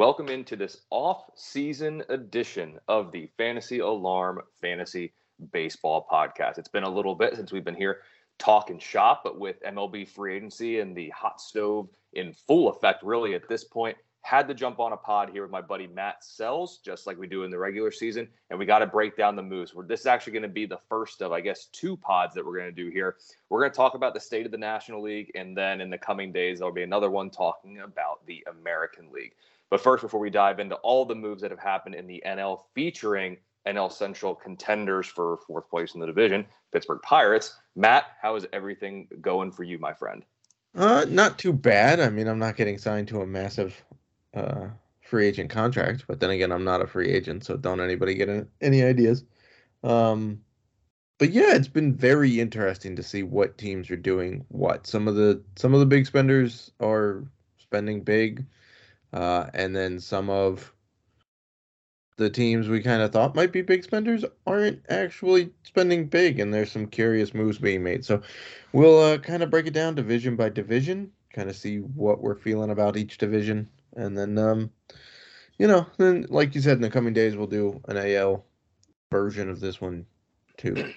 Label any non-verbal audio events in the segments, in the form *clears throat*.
welcome into this off-season edition of the Fantasy Alarm Fantasy Baseball Podcast. It's been a little bit since we've been here talking shop, but with MLB free agency and the hot stove in full effect, really at this point, had to jump on a pod here with my buddy Matt Selz, just like we do in the regular season, and we got to break down the moves. This is actually going to be the first of, I guess, two pods that we're going to do here. We're going to talk about the state of the National League, and then in the coming days, there'll be another one talking about the American League. But first, before we dive into all the moves that have happened in the NL featuring NL Central contenders for fourth place in the division, Pittsburgh Pirates, Matt, how is everything going for you, my friend? Uh, not too bad. I mean, I'm not getting signed to a massive uh, free agent contract. But then again, I'm not a free agent, so don't anybody get any ideas. Um, but yeah, it's been very interesting to see what teams are doing what. Some of the some of the big spenders are spending big, uh, and then some of the teams we kind of thought might be big spenders aren't actually spending big, and there's some curious moves being made. So we'll uh, kind of break it down division by division, kind of see what we're feeling about each division, and then um, you know, then like you said, in the coming days we'll do an AL version of this one too.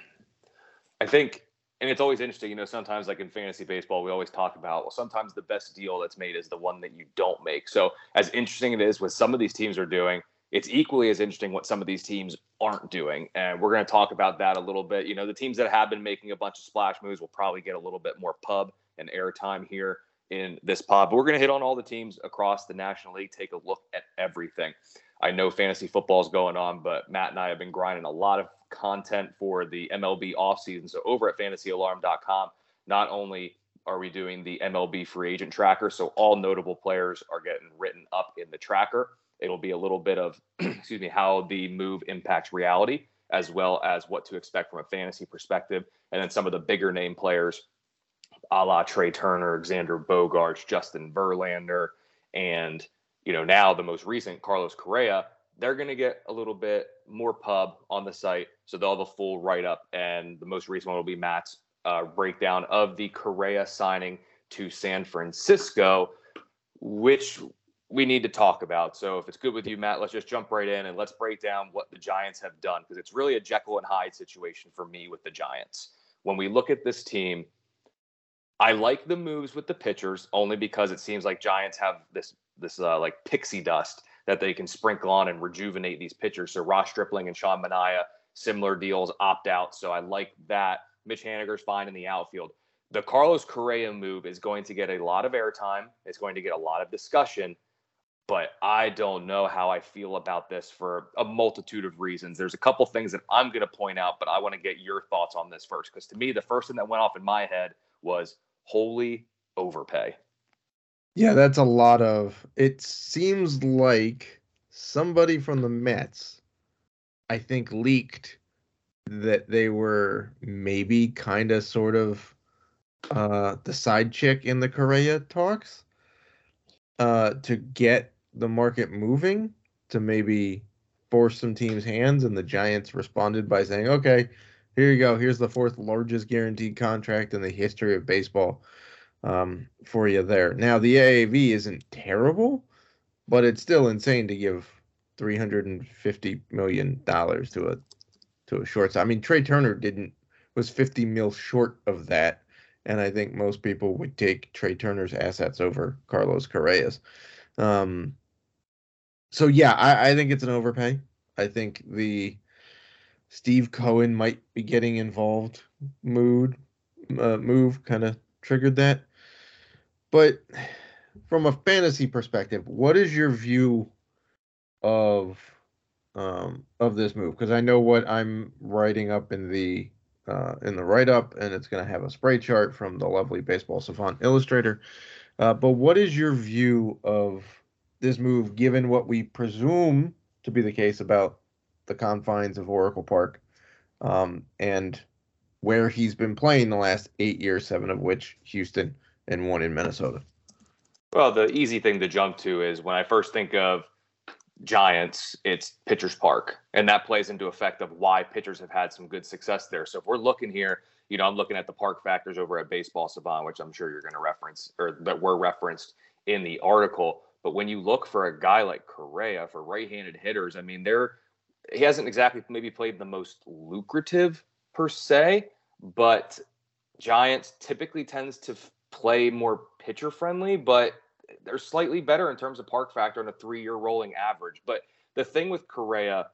I think, and it's always interesting. You know, sometimes like in fantasy baseball, we always talk about well, sometimes the best deal that's made is the one that you don't make. So as interesting it is what some of these teams are doing, it's equally as interesting what some of these teams aren't doing. And we're going to talk about that a little bit. You know, the teams that have been making a bunch of splash moves will probably get a little bit more pub and airtime here in this pod. But we're going to hit on all the teams across the National League, take a look at everything. I know fantasy football is going on, but Matt and I have been grinding a lot of content for the MLB offseason. So over at fantasyalarm.com, not only are we doing the MLB free agent tracker, so all notable players are getting written up in the tracker. It'll be a little bit of, *clears throat* excuse me, how the move impacts reality, as well as what to expect from a fantasy perspective. And then some of the bigger name players a la Trea Turner, Xander Bogaerts, Justin Verlander, and you know now the most recent Carlos Correa. They're going to get a little bit more pub on the site, so they'll have a full write up. And the most recent one will be Matt's uh, breakdown of the Correa signing to San Francisco, which we need to talk about. So if it's good with you, Matt, let's just jump right in and let's break down what the Giants have done because it's really a Jekyll and Hyde situation for me with the Giants. When we look at this team, I like the moves with the pitchers only because it seems like Giants have this this uh, like pixie dust that they can sprinkle on and rejuvenate these pitchers. So Ross Stripling and Sean Manaea, similar deals, opt out. So I like that. Mitch Haniger's fine in the outfield. The Carlos Correa move is going to get a lot of airtime. It's going to get a lot of discussion, but I don't know how I feel about this for a multitude of reasons. There's a couple things that I'm going to point out, but I want to get your thoughts on this first because to me, the first thing that went off in my head was wholly overpay. Yeah, that's a lot of. It seems like somebody from the Mets, I think, leaked that they were maybe kind of sort of uh, the side chick in the Correa talks uh, to get the market moving to maybe force some teams' hands. And the Giants responded by saying, okay, here you go. Here's the fourth largest guaranteed contract in the history of baseball um, for you there. Now, the AAV isn't terrible, but it's still insane to give 350 million dollars to a to a shortstop. I mean, Trea Turner didn't was 50 mil short of that, and I think most people would take Trea Turner's assets over Carlos Correa's. Um, so yeah, I, I think it's an overpay. I think the Steve Cohen might be getting involved mood uh, move kind of triggered that. But from a fantasy perspective, what is your view of um, of this move? Because I know what I'm writing up in the uh, in the write up, and it's going to have a spray chart from the lovely Baseball Savant illustrator. Uh, but what is your view of this move, given what we presume to be the case about the confines of Oracle Park, um, and where he's been playing the last eight years, seven of which Houston and one in Minnesota. Well, the easy thing to jump to is when I first think of Giants, it's Pitchers Park, and that plays into effect of why pitchers have had some good success there. So if we're looking here, you know, I'm looking at the park factors over at Baseball Savant, which I'm sure you're going to reference or that were referenced in the article. But when you look for a guy like Correa for right-handed hitters, I mean, they're he hasn't exactly maybe played the most lucrative per se, but Giants typically tends to play more pitcher friendly, but they're slightly better in terms of park factor and a three-year rolling average. But the thing with Correa,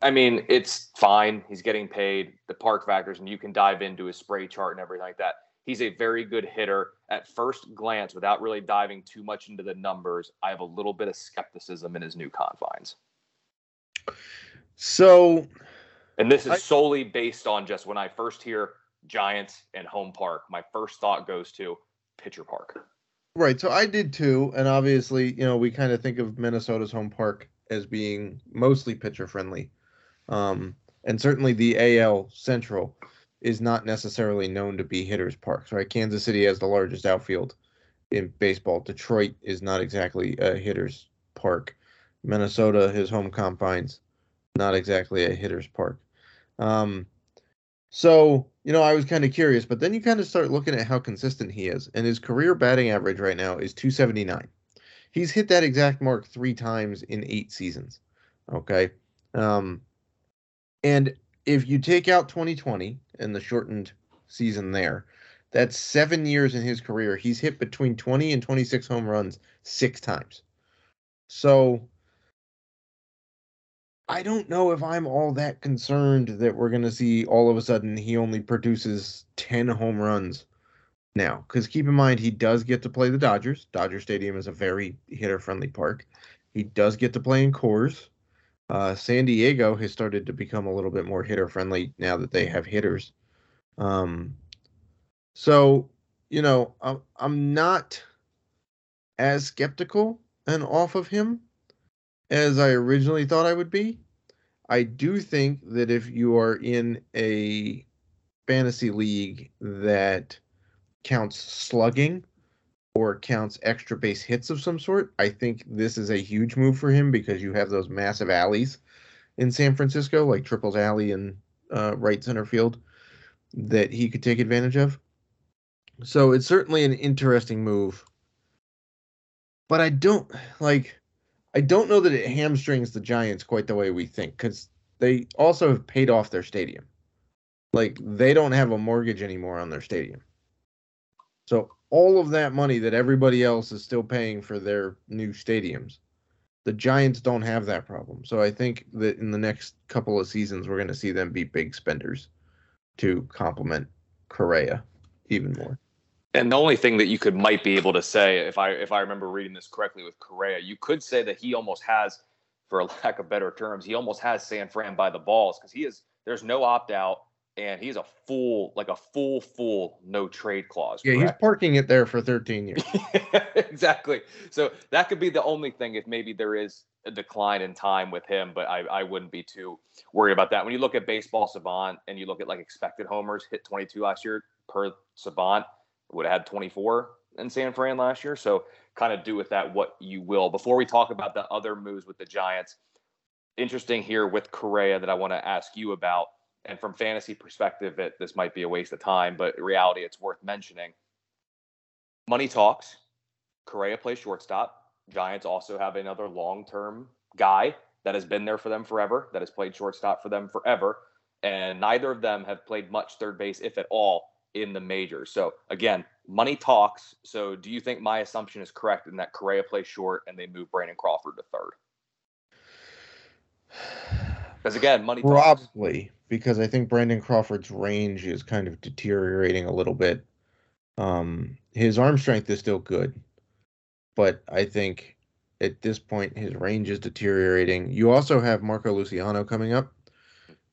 I mean, it's fine. He's getting paid the park factors, and you can dive into his spray chart and everything like that. He's a very good hitter. At first glance, without really diving too much into the numbers, I have a little bit of skepticism in his new confines. So, and this is I, solely based on just when I first hear Giants and home park, my first thought goes to pitcher park. Right. So I did too. And obviously, you know, we kind of think of Minnesota's home park as being mostly pitcher friendly. Um, and certainly the AL Central is not necessarily known to be hitters' parks, right? Kansas City has the largest outfield in baseball. Detroit is not exactly a hitter's park. Minnesota, his home confines, not exactly a hitter's park. Um, so, you know, I was kind of curious, but then you kind of start looking at how consistent he is. And his career batting average right now is 279. He's hit that exact mark three times in eight seasons. Okay. Um, and if you take out 2020 and the shortened season there, that's seven years in his career. He's hit between 20 and 26 home runs six times. So I don't know if I'm all that concerned that we're going to see all of a sudden he only produces 10 home runs now. Because keep in mind, he does get to play the Dodgers. Dodger Stadium is a very hitter friendly park. He does get to play in Coors. Uh, San Diego has started to become a little bit more hitter friendly now that they have hitters. Um, so, you know, I'm, I'm not as skeptical and off of him as I originally thought I would be. I do think that if you are in a fantasy league that counts slugging or counts extra base hits of some sort, I think this is a huge move for him because you have those massive alleys in San Francisco, like Triples Alley and uh, right center field, that he could take advantage of. So it's certainly an interesting move. But I don't like I don't know that it hamstrings the Giants quite the way we think because they also have paid off their stadium. Like they don't have a mortgage anymore on their stadium. So all of that money that everybody else is still paying for their new stadiums, the Giants don't have that problem. So I think that in the next couple of seasons we're going to see them be big spenders to complement Correa even more. And the only thing that you could might be able to say, if I if I remember reading this correctly with Correa, you could say that he almost has, for a *laughs* lack of better terms, he almost has San Fran by the balls because he is there's no opt out and he's a full like a full full no trade clause. Yeah, correct? he's parking it there for 13 years. *laughs* exactly. So that could be the only thing if maybe there is a decline in time with him, but I, I wouldn't be too worried about that. When you look at baseball savant and you look at like expected homers hit 22 last year per savant, would have had 24 in San Fran last year. So kind of do with that what you will. Before we talk about the other moves with the Giants, interesting here with Correa that I want to ask you about. And from fantasy perspective, it this might be a waste of time, but reality, it's worth mentioning. Money talks. Correa plays shortstop. Giants also have another long-term guy that has been there for them forever, that has played shortstop for them forever, and neither of them have played much third base, if at all, in the majors. So again, money talks. So do you think my assumption is correct in that Correa plays short and they move Brandon Crawford to third? *sighs* Because again, money probably talks. because I think Brandon Crawford's range is kind of deteriorating a little bit. Um, his arm strength is still good, but I think at this point his range is deteriorating. You also have Marco Luciano coming up,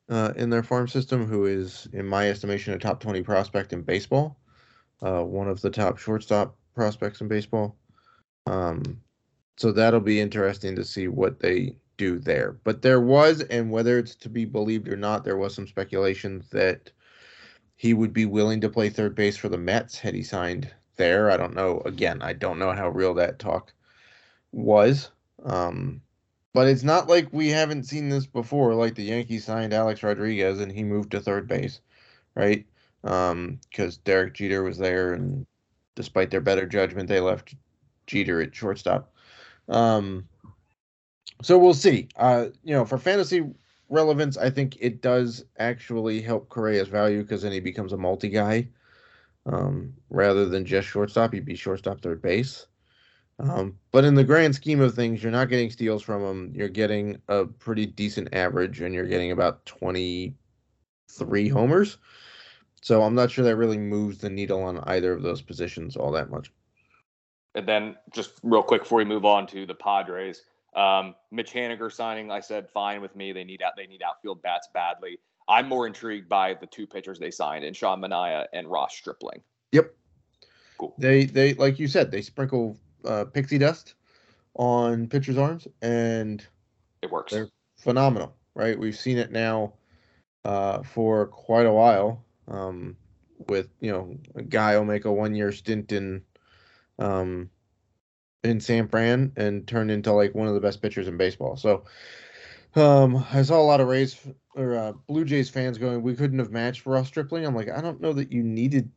uh, in their farm system, who is, in my estimation, a top 20 prospect in baseball, uh, one of the top shortstop prospects in baseball. Um, so that'll be interesting to see what they do there. But there was, and whether it's to be believed or not, there was some speculation that he would be willing to play third base for the Mets had he signed there. I don't know. Again, I don't know how real that talk was. Um, but it's not like we haven't seen this before. Like the Yankees signed Alex Rodriguez and he moved to third base, right? Because um, Derek Jeter was there, and despite their better judgment, they left Jeter at shortstop. Um, so we'll see. Uh, you know, for fantasy relevance, I think it does actually help Correa's value because then he becomes a multi guy um, rather than just shortstop. He'd be shortstop, third base. Um, but in the grand scheme of things, you're not getting steals from him. You're getting a pretty decent average, and you're getting about 23 homers. So I'm not sure that really moves the needle on either of those positions all that much. And then just real quick before we move on to the Padres, um, Mitch Haniger signing, I said fine with me. They need out they need outfield bats badly. I'm more intrigued by the two pitchers they signed, and Sean Manaea and Ross Stripling. Yep. Cool. They they like you said, they sprinkle uh, pixie dust on pitchers' arms, and it works. They're phenomenal, right? We've seen it now uh, for quite a while. Um, with you know, a guy will make a one-year stint in um, in San Fran and turned into like one of the best pitchers in baseball. So um, I saw a lot of Rays or uh, Blue Jays fans going, "We couldn't have matched Ross Stripling." I'm like, I don't know that you needed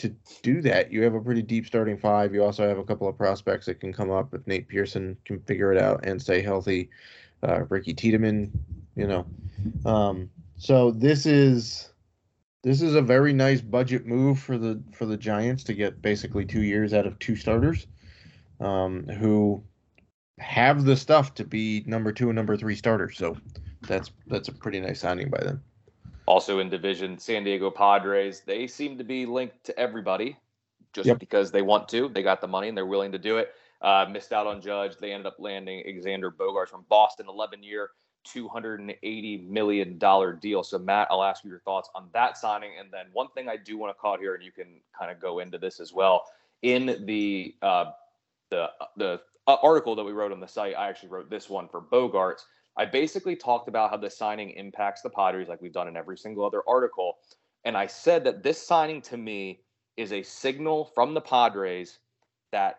to do that. You have a pretty deep starting five. You also have a couple of prospects that can come up if Nate Pearson can figure it out and stay healthy. Uh, Ricky Tiedemann, you know. Um, so this is this is a very nice budget move for the for the Giants to get basically two years out of two starters, um, who have the stuff to be number two and number three starters. So that's that's a pretty nice signing by them. Also in division, San Diego Padres, they seem to be linked to everybody just yep. because they want to. They got the money and they're willing to do it. Uh, missed out on Judge. They ended up landing Xander Bogaerts from Boston, 11 year, $280 million deal. So, Matt, I'll ask you your thoughts on that signing. And then one thing I do want to call here, and you can kind of go into this as well. In the uh, the the article that we wrote on the site, I actually wrote this one for Bogaerts. I basically talked about how the signing impacts the Padres, like we've done in every single other article. And I said that this signing to me is a signal from the Padres that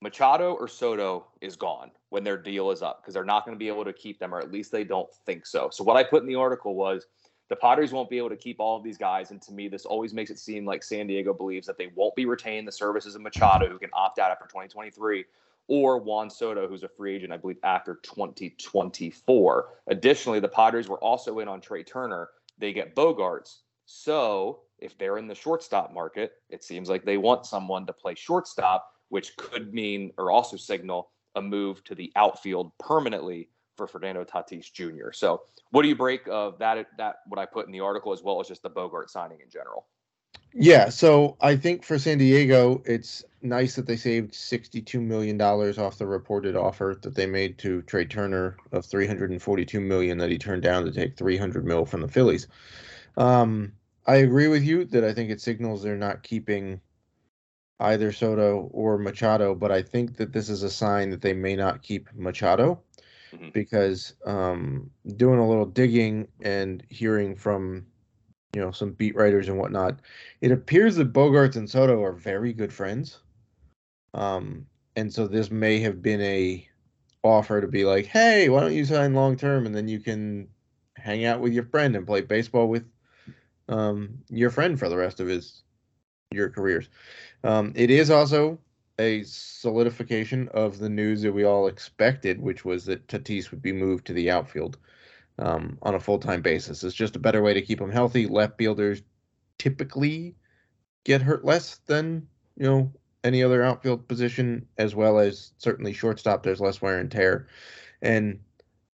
Machado or Soto is gone when their deal is up because they're not going to be able to keep them, or at least they don't think so. So, what I put in the article was the Padres won't be able to keep all of these guys. And to me, this always makes it seem like San Diego believes that they won't be retaining the services of Machado, who can opt out after 2023, or Juan Soto, who's a free agent, I believe, after 2024. Additionally, the Padres were also in on Trea Turner. They get Bogaerts. So if they're in the shortstop market, it seems like they want someone to play shortstop, which could mean or also signal a move to the outfield permanently for Fernando Tatis Jr. So, what do you break of that? That what I put in the article, as well as just the Bogart signing in general. Yeah, so I think for San Diego, it's nice that they saved $62 million off the reported offer that they made to Trea Turner of 342 million that he turned down to take 300 mil from the Phillies. Um, I agree with you that I think it signals they're not keeping either Soto or Machado, but I think that this is a sign that they may not keep Machado mm-hmm. because um, doing a little digging and hearing from you know some beat writers and whatnot, it appears that Bogaerts and Soto are very good friends. Um, and so this may have been a offer to be like, hey, why don't you sign long term and then you can hang out with your friend and play baseball with um, your friend for the rest of his your careers. Um, it is also a solidification of the news that we all expected, which was that Tatis would be moved to the outfield um, on a full time basis. It's just a better way to keep him healthy. Left fielders typically get hurt less than you know any other outfield position, as well as certainly shortstop. There's less wear and tear, and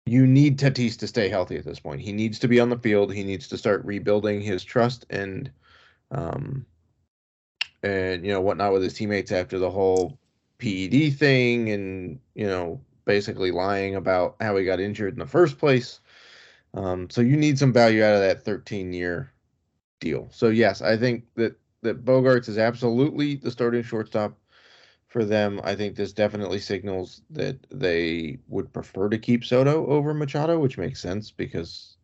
you need Tatis to stay healthy at this point. He needs to be on the field. He needs to start rebuilding his trust and um and you know whatnot with his teammates after the whole PED thing and you know basically lying about how he got injured in the first place. Um, so you need some value out of that 13 year deal. So yes, I think that that Bogaerts is absolutely the starting shortstop for them. I think this definitely signals that they would prefer to keep Soto over Machado, which makes sense because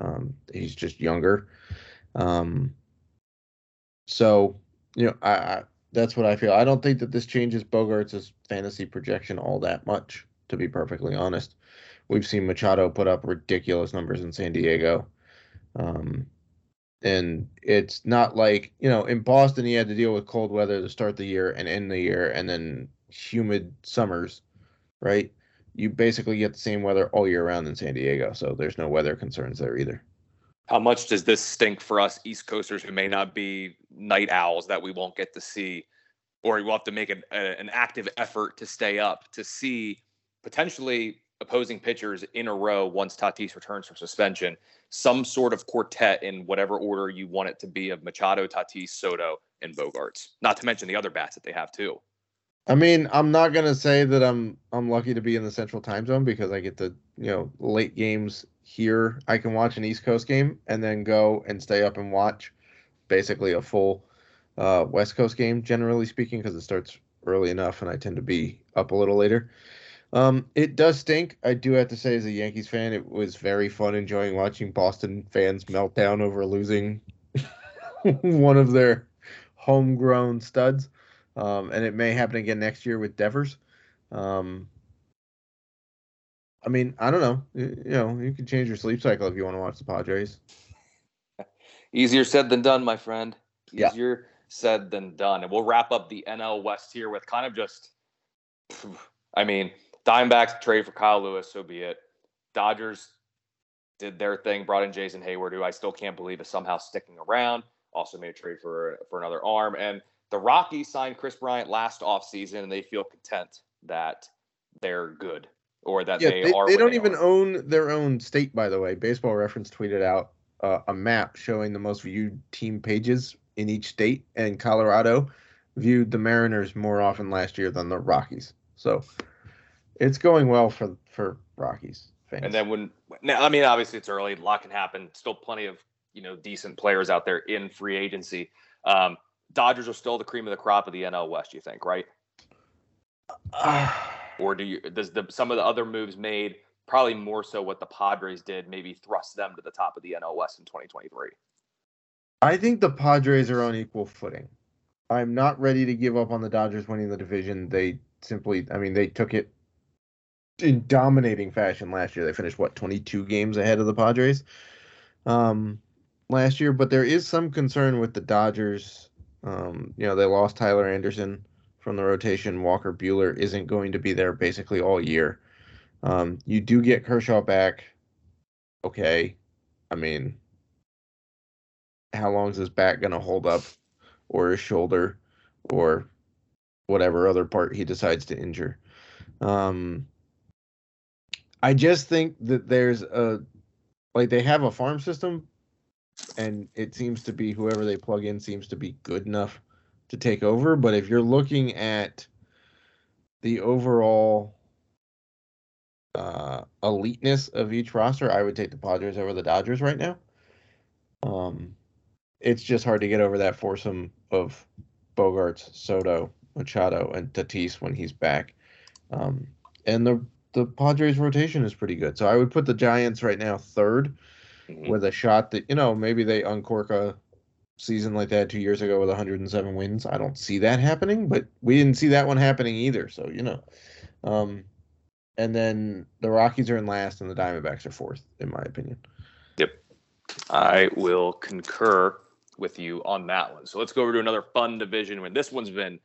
um, he's just younger. Um, so you know, I, I, that's what I feel. I don't think that this changes Bogaerts' fantasy projection all that much, to be perfectly honest. We've seen Machado put up ridiculous numbers in San Diego. Um, and it's not like, you know, in Boston, he had to deal with cold weather to start the year and end the year, and then humid summers right? You basically get the same weather all year round in San Diego, so there's no weather concerns there either. How much does this stink for us East Coasters who may not be night owls that we won't get to see, or we'll have to make an, a, an active effort to stay up to see potentially opposing pitchers in a row once Tatis returns from suspension, some sort of quartet in whatever order you want it to be of Machado, Tatis, Soto, and Bogaerts. Not to mention the other bats that they have too. I mean, I'm not gonna say that I'm I'm lucky to be in the Central Time Zone because I get the you know late games here. I can watch an East Coast game and then go and stay up and watch basically a full uh, West Coast game. Generally speaking, because it starts early enough, and I tend to be up a little later. Um, it does stink. I do have to say, as a Yankees fan, it was very fun enjoying watching Boston fans melt down over losing *laughs* one of their homegrown studs. Um, and it may happen again next year with Devers. Um, I mean, I don't know. You, you know, you can change your sleep cycle if you want to watch the Padres. *laughs* Easier said than done, my friend. Yeah. Easier said than done. And we'll wrap up the NL West here with kind of just, I mean, Diamondbacks trade for Kyle Lewis, so be it. Dodgers did their thing, brought in Jason Heyward, who I still can't believe is somehow sticking around. Also made a trade for for another arm. And the Rockies signed Kris Bryant last offseason, and they feel content that they're good or that yeah, they, they are. They don't even are. own their own state, by the way. Baseball Reference tweeted out uh, a map showing the most viewed team pages in each state, and Colorado viewed the Mariners more often last year than the Rockies. So it's going well for for Rockies fans. And then when now, I mean, obviously it's early, a lot can happen. Still plenty of you know decent players out there in free agency. Um, Dodgers are still the cream of the crop of the NL West, you think, right? *sighs* or do you does the some of the other moves made probably more so what the Padres did maybe thrust them to the top of the NL West in 2023? I think the Padres are on equal footing. I'm not ready to give up on the Dodgers winning the division. They simply, I mean, they took it in dominating fashion last year. They finished what 22 games ahead of the Padres um, last year, but there is some concern with the Dodgers. Um, you know, they lost Tyler Anderson from the rotation. Walker Buehler isn't going to be there basically all year. Um, you do get Kershaw back. Okay, I mean, how long is his back going to hold up, or his shoulder, or whatever other part he decides to injure? Um, I just think that there's a like they have a farm system and it seems to be whoever they plug in seems to be good enough to take over, but if you're looking at the overall uh eliteness of each roster, I would take the Padres over the Dodgers right now. Um it's just hard to get over that foursome of Bogaerts, Soto, Machado, and Tatis when he's back. Um, and the the Padres rotation is pretty good. So I would put the Giants right now 3rd Mhm. with a shot that you know maybe they uncork a season like that two years ago with 107 wins. I don't see that happening, but we didn't see that one happening either. So you know, um, and then the Rockies are in last, and the Diamondbacks are fourth, in my opinion. Yep. I will concur with you on that one. So let's go over to another fun division when this one's been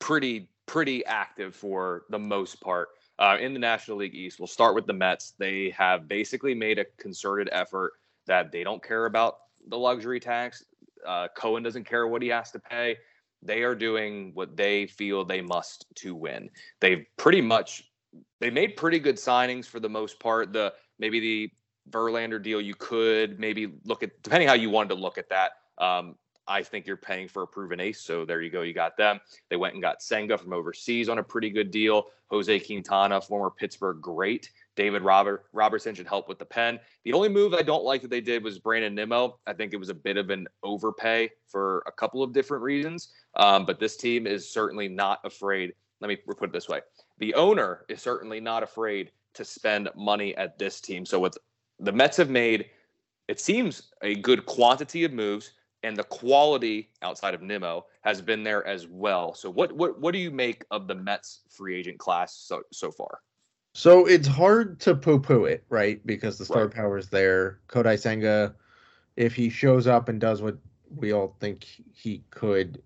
pretty pretty active for the most part. Uh, in the National League East, we'll start with the Mets. They have basically made a concerted effort that they don't care about the luxury tax. Uh, Cohen doesn't care what he has to pay. They are doing what they feel they must to win. They've pretty much they made pretty good signings for the most part. The maybe the Verlander deal you could maybe look at depending how you wanted to look at that. Um, I think you're paying for a proven ace, so there you go. You got them. They went and got Senga from overseas on a pretty good deal. Jose Quintana, former Pittsburgh great. David Robert Robertson should help with the pen. The only move I don't like that they did was Brandon Nimmo. I think it was a bit of an overpay for a couple of different reasons. Um, but this team is certainly not afraid. Let me put it this way: the owner is certainly not afraid to spend money at this team. So with the Mets have made, it seems a good quantity of moves and the quality outside of Nimmo has been there as well. So what what what do you make of the Mets free agent class so so far? So it's hard to poo-poo it, right? Because the star Right. power is there. Kodai Senga, if he shows up and does what we all think he could,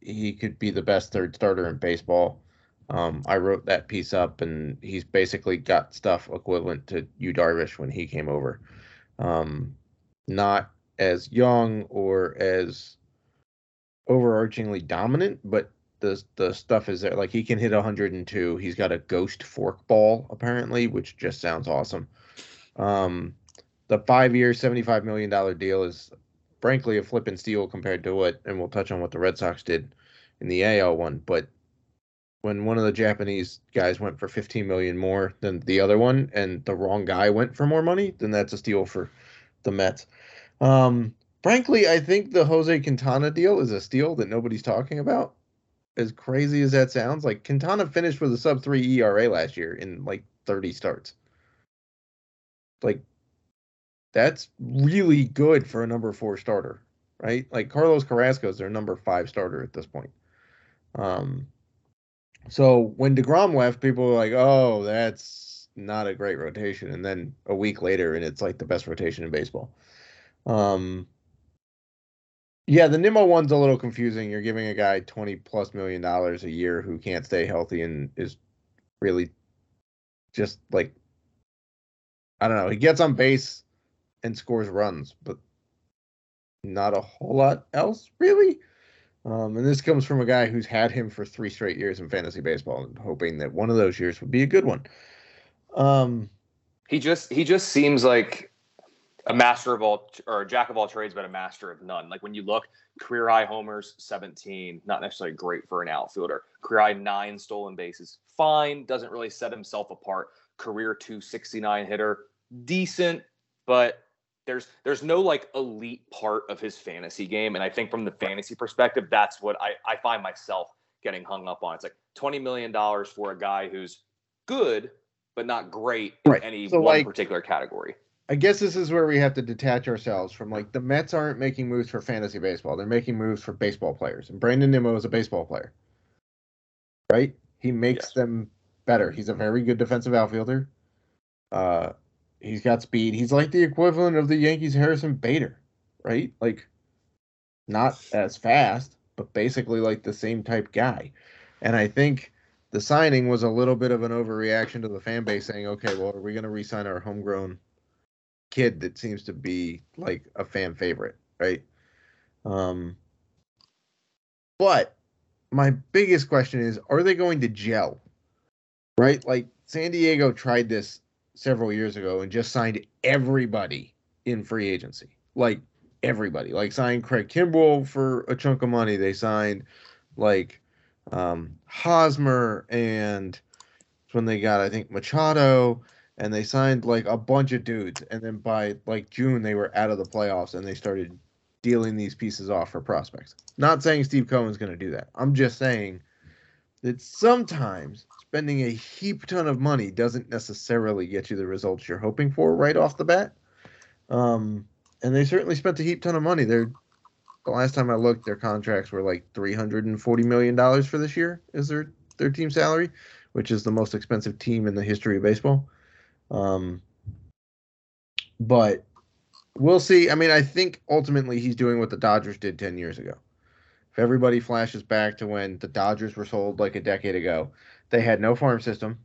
he could be the best third starter in baseball. Um, I wrote that piece up, and he's basically got stuff equivalent to Yu Darvish when he came over. Um, not as young or as overarchingly dominant, but the the stuff is there. Like he can hit 102. He's got a ghost fork ball apparently, which just sounds awesome. Um, the five year, 75 million dollar deal is frankly a flip and steal compared to what, and we'll touch on what the Red Sox did in the AL one. But when one of the Japanese guys went for 15 million more than the other one, and the wrong guy went for more money, then that's a steal for the Mets. Um, frankly, I think the Jose Quintana deal is a steal that nobody's talking about. As crazy as that sounds, like Quintana finished with a sub three ERA last year in like 30 starts. Like that's really good for a number four starter, right? Like Carlos Carrasco is their number five starter at this point. Um, so when Degrom left, people were like, "Oh, that's not a great rotation," and then a week later, and it's like the best rotation in baseball. Um, yeah, the Nimmo one's a little confusing. You're giving a guy twenty plus million dollars a year who can't stay healthy and is really just like I don't know. He gets on base and scores runs, but not a whole lot else, really. Um, and this comes from a guy who's had him for three straight years in fantasy baseball, and hoping that one of those years would be a good one. Um, he just he just seems like a master of all or a jack of all trades, but a master of none. Like when you look, career high homers, 17, not necessarily great for an outfielder. Career high nine stolen bases, fine, doesn't really set himself apart. Career 269 hitter, decent, but there's there's no like elite part of his fantasy game. And I think from the fantasy perspective, that's what I, I find myself getting hung up on. It's like $20 million for a guy who's good, but not great in right. any so one like, particular category. I guess this is where we have to detach ourselves from like the Mets aren't making moves for fantasy baseball. They're making moves for baseball players. And Brandon Nimmo is a baseball player. Right? He makes yes. them better. He's a very good defensive outfielder. Uh he's got speed. He's like the equivalent of the Yankees Harrison Bader, right? Like not as fast, but basically like the same type guy. And I think the signing was a little bit of an overreaction to the fan base saying, okay, well, are we going to re-sign our homegrown kid that seems to be like a fan favorite, right? Um, but my biggest question is, are they going to gel? Right? Like San Diego tried this several years ago and just signed everybody in free agency. Like everybody. Like signed Craig Kimbrel for a chunk of money. They signed like um Hosmer and when they got I think Machado and they signed like a bunch of dudes and then by like June they were out of the playoffs and they started dealing these pieces off for prospects. Not saying Steve Cohen's going to do that. I'm just saying that sometimes spending a heap ton of money doesn't necessarily get you the results you're hoping for right off the bat. Um, and they certainly spent a heap ton of money. They're the last time I looked, their contracts were like three hundred and forty million dollars for this year is their their team salary, which is the most expensive team in the history of baseball. Um, but we'll see. I mean, I think ultimately he's doing what the Dodgers did ten years ago. If everybody flashes back to when the Dodgers were sold like a decade ago, they had no farm system.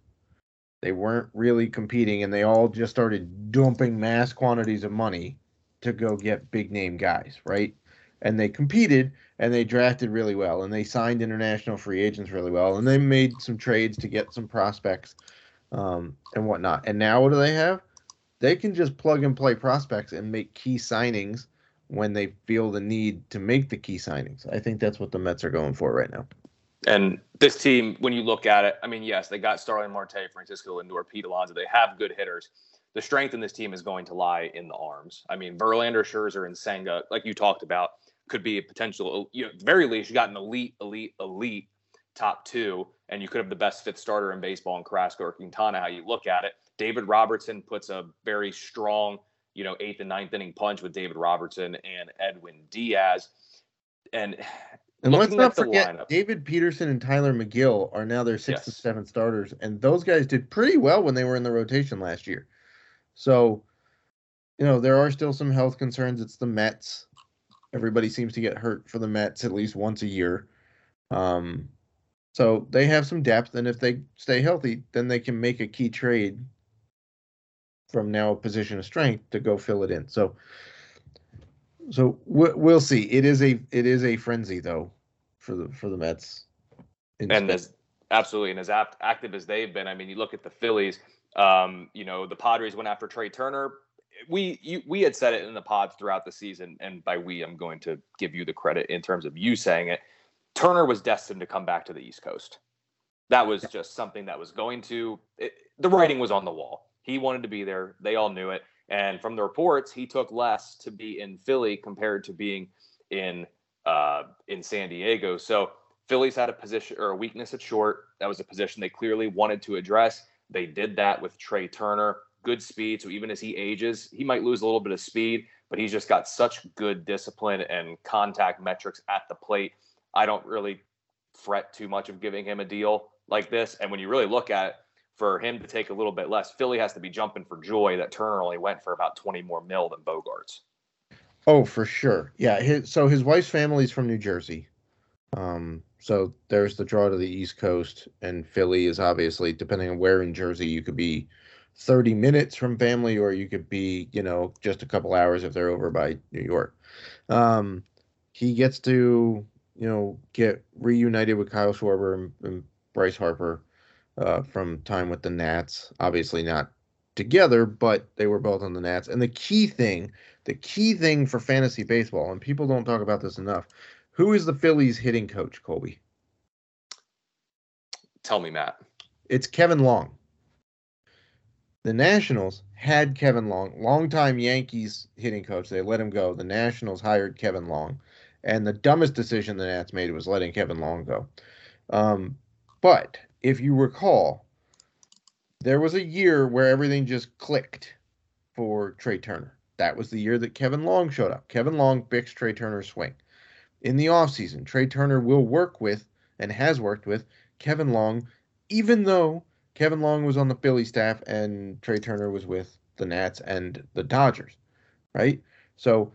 They weren't really competing, and they all just started dumping mass quantities of money to go get big name guys, right? And they competed and they drafted really well and they signed international free agents really well and they made some trades to get some prospects um, and whatnot. And now what do they have? They can just plug and play prospects and make key signings when they feel the need to make the key signings. I think that's what the Mets are going for right now. And this team, when you look at it, I mean, yes, they got Starling Marte, Francisco Lindor, Pete Alonso. They have good hitters. The strength in this team is going to lie in the arms. I mean, Verlander, Scherzer, and Senga, like you talked about, could be a potential. You know, very least, you got an elite, elite, elite top two, and you could have the best fifth starter in baseball in Carrasco or Quintana. How you look at it, David Robertson puts a very strong, you know, eighth and ninth inning punch with David Robertson and Edwin Diaz, and and let's not forget lineup. David Peterson and Tylor Megill are now their sixth yes. and seventh starters, and those guys did pretty well when they were in the rotation last year. So, you know, there are still some health concerns. It's the Mets. Everybody seems to get hurt for the Mets at least once a year. Um, So they have some depth, and if they stay healthy, then they can make a key trade from now a position of strength to go fill it in. So, so we'll see. It is a it is a frenzy though for the for the Mets. And as absolutely, and as apt, active as they've been, I mean, you look at the Phillies. Um, you know, the Padres went after Trea Turner. We you, we had said it in the pods throughout the season, and by we, I'm going to give you the credit in terms of you saying it. Turner was destined to come back to the East Coast. That was just something that was going to. It, the writing was on the wall. He wanted to be there. They all knew it. And from the reports, he took less to be in Philly compared to being in uh, in San Diego. So Phillies had a position or a weakness at short. That was a position they clearly wanted to address. They did that with Trea Turner. Good speed. So even as he ages, he might lose a little bit of speed, but he's just got such good discipline and contact metrics at the plate. I don't really fret too much of giving him a deal like this. And when you really look at it, for him to take a little bit less, Philly has to be jumping for joy that Turner only went for about 20 more mil than Bogaerts. Oh, for sure. Yeah. His, so his wife's family is from New Jersey. Um, so there's the draw to the East Coast, and Philly is obviously, depending on where in Jersey, you could be 30 minutes from family, or you could be, you know, just a couple hours if they're over by New York. Um, he gets to, you know, get reunited with Kyle Schwarber and, and Bryce Harper uh, from time with the Nats. Obviously not together, but they were both on the Nats. And the key thing, the key thing for fantasy baseball, and people don't talk about this enough, who is the Phillies hitting coach, Colby? Tell me, Matt. It's Kevin Long. The Nationals had Kevin Long, longtime Yankees hitting coach. They let him go. The Nationals hired Kevin Long. And the dumbest decision the Nats made was letting Kevin Long go. Um, but if you recall, there was a year where everything just clicked for Trea Turner. That was the year that Kevin Long showed up. Kevin Long fixed Trea Turner's swing. In the offseason, Trea Turner will work with and has worked with Kevin Long, even though Kevin Long was on the Philly staff and Trea Turner was with the Nats and the Dodgers, right? So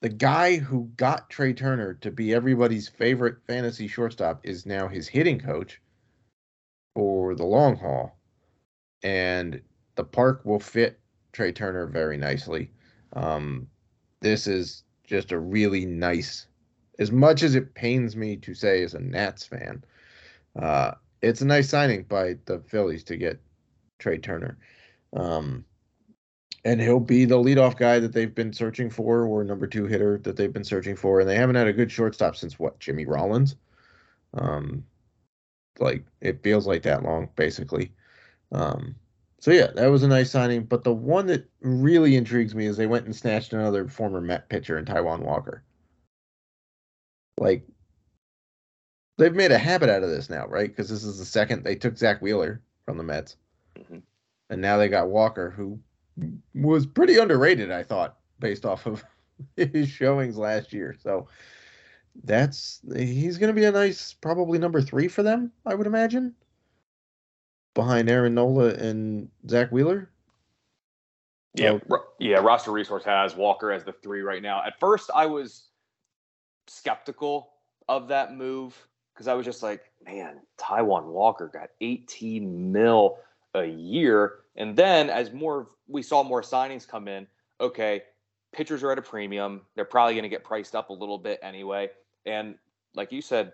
the guy who got Trea Turner to be everybody's favorite fantasy shortstop is now his hitting coach for the long haul, and the park will fit Trea Turner very nicely. Um, this is just a really nice, as much as it pains me to say as a Nats fan, uh, it's a nice signing by the Phillies to get Trea Turner. Um, and he'll be the leadoff guy that they've been searching for, or number two hitter that they've been searching for, and they haven't had a good shortstop since what Jimmy Rollins. Um, like it feels like that long, basically. Um, so yeah, that was a nice signing. But the one that really intrigues me is they went and snatched another former Met pitcher in Taijuan Walker. Like they've made a habit out of this now, right? Because this is the second they took Zack Wheeler from the Mets, mm-hmm. and now they got Walker, who was pretty underrated, I thought, based off of *laughs* his showings last year. So that's he's going to be a nice probably number three for them, I would imagine, behind Aaron Nola and Zack Wheeler. Yeah, so, yeah. Roster Resource has Walker as the three right now. At first, I was skeptical of that move because I was just like, man, Taijuan Walker got 18 mil a year, and then as more we saw more signings come in, okay, pitchers are at a premium. They're probably going to get priced up a little bit anyway. And like you said,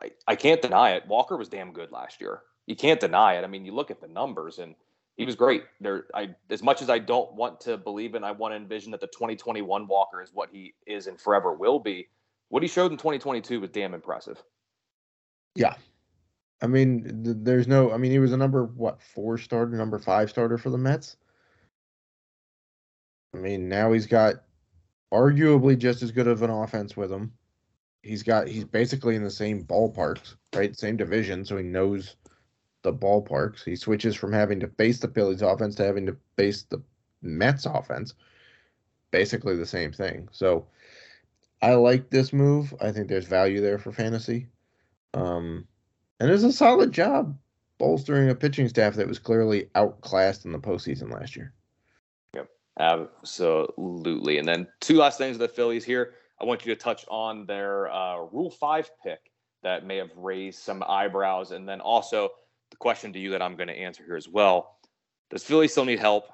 I, I can't deny it. Walker was damn good last year. You can't deny it. I mean, you look at the numbers and he was great. There, I as much as I don't want to believe and I want to envision that the 2021 Walker is what he is and forever will be. What he showed in 2022 was damn impressive. Yeah, I mean, th- there's no. I mean, he was a number what four starter, number five starter for the Mets. I mean, now he's got arguably just as good of an offense with him he's got he's basically in the same ballparks, right? Same division, so he knows the ballparks. He switches from having to face the Phillies offense to having to face the Mets offense. Basically the same thing. So I like this move. I think there's value there for fantasy. Um, and it's a solid job bolstering a pitching staff that was clearly outclassed in the postseason last year. Yep, absolutely. And then two last things of the Phillies here. I want you to touch on their uh, Rule 5 pick that may have raised some eyebrows. And then also the question to you that I'm going to answer here as well Does Philly still need help?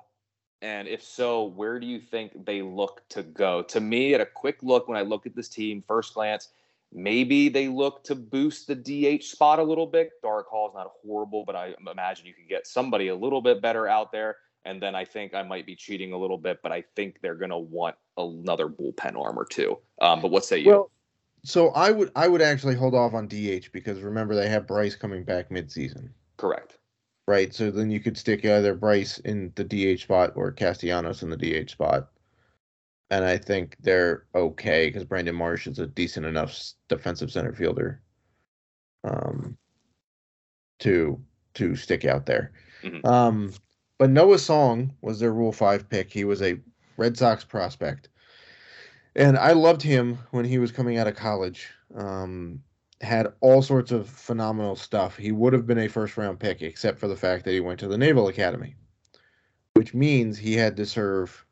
And if so, where do you think they look to go? To me, at a quick look, when I look at this team, first glance, maybe they look to boost the DH spot a little bit. Darick Hall is not horrible, but I imagine you could get somebody a little bit better out there. And then I think I might be cheating a little bit, but I think they're going to want another bullpen arm or two. Um, but what say you? Well, so I would I would actually hold off on DH because remember they have Bryce coming back midseason. Correct. Right. So then you could stick either Bryce in the DH spot or Castellanos in the DH spot. And I think they're okay because Brandon Marsh is a decent enough defensive center fielder um, to to stick out there. Mm-hmm. Um, but Noah Song was their Rule Five pick. He was a Red Sox prospect, and I loved him when he was coming out of college. Um, had all sorts of phenomenal stuff. He would have been a first round pick, except for the fact that he went to the Naval Academy, which means he had to serve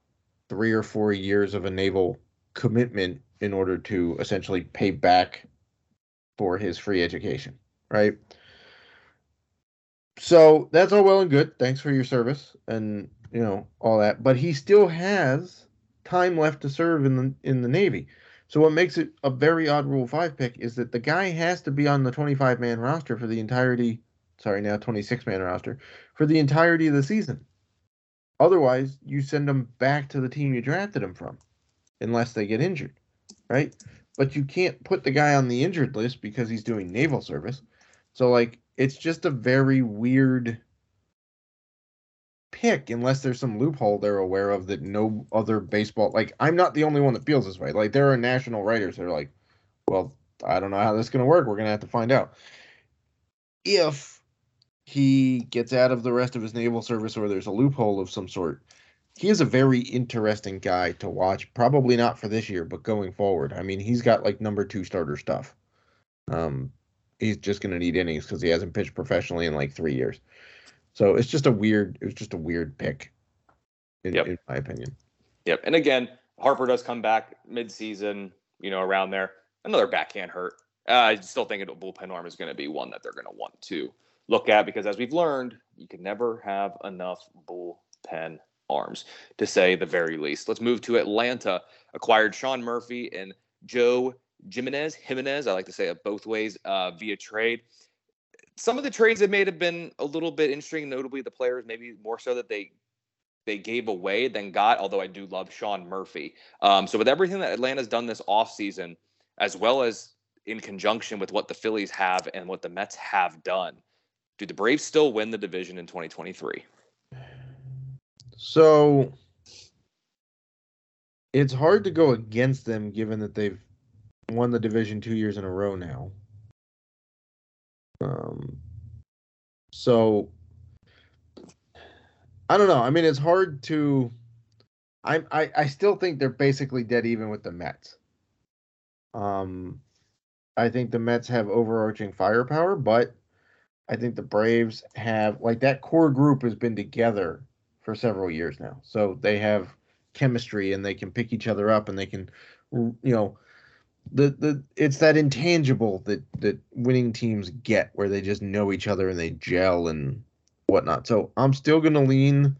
three or four years of a naval commitment in order to essentially pay back for his free education, right? So that's all well and good. Thanks for your service and you know all that, but he still has time left to serve in the in the Navy. So what makes it a very odd Rule Five pick is that the guy has to be on the 25 man roster for the entirety. Sorry, now 26 man roster for the entirety of the season. Otherwise, you send them back to the team you drafted them from, unless they get injured, right? But you can't put the guy on the injured list because he's doing naval service. So like it's just a very weird pick unless there's some loophole they're aware of that no other baseball like I'm not the only one that feels this way. Like there are national writers that are like, well, I don't know how this is gonna work. We're gonna have to find out. If he gets out of the rest of his naval service or there's a loophole of some sort, he is a very interesting guy to watch. Probably not for this year, but going forward. I mean, he's got like number two starter stuff. Um, he's just going to need innings because he hasn't pitched professionally in like three years. So it's just a weird. It was just a weird pick, in, yep. in my opinion. Yep. And again, Harper does come back mid-season. You know, around there, another backhand hurt. Uh, I still think a bullpen arm is going to be one that they're going to want to look at because, as we've learned, you can never have enough bullpen arms, to say the very least. Let's move to Atlanta. Acquired Sean Murphy and Joe Jimenez, Jimenez, I like to say it both ways, uh, via trade. Some of the trades they made have been a little bit interesting, notably the players, maybe more so that they they gave away than got, although I do love Sean Murphy. Um, so with everything that Atlanta's done this offseason, as well as in conjunction with what the Phillies have and what the Mets have done, do the Braves still win the division in 2023? So it's hard to go against them given that they've won the division two years in a row now. Um, so I don't know. I mean, it's hard to. I I I still think they're basically dead even with the Mets. Um, I think the Mets have overarching firepower, but I think the Braves have like that core group has been together for several years now. So they have chemistry and they can pick each other up and they can you know the the it's that intangible that that winning teams get where they just know each other and they gel and whatnot. So I'm still gonna lean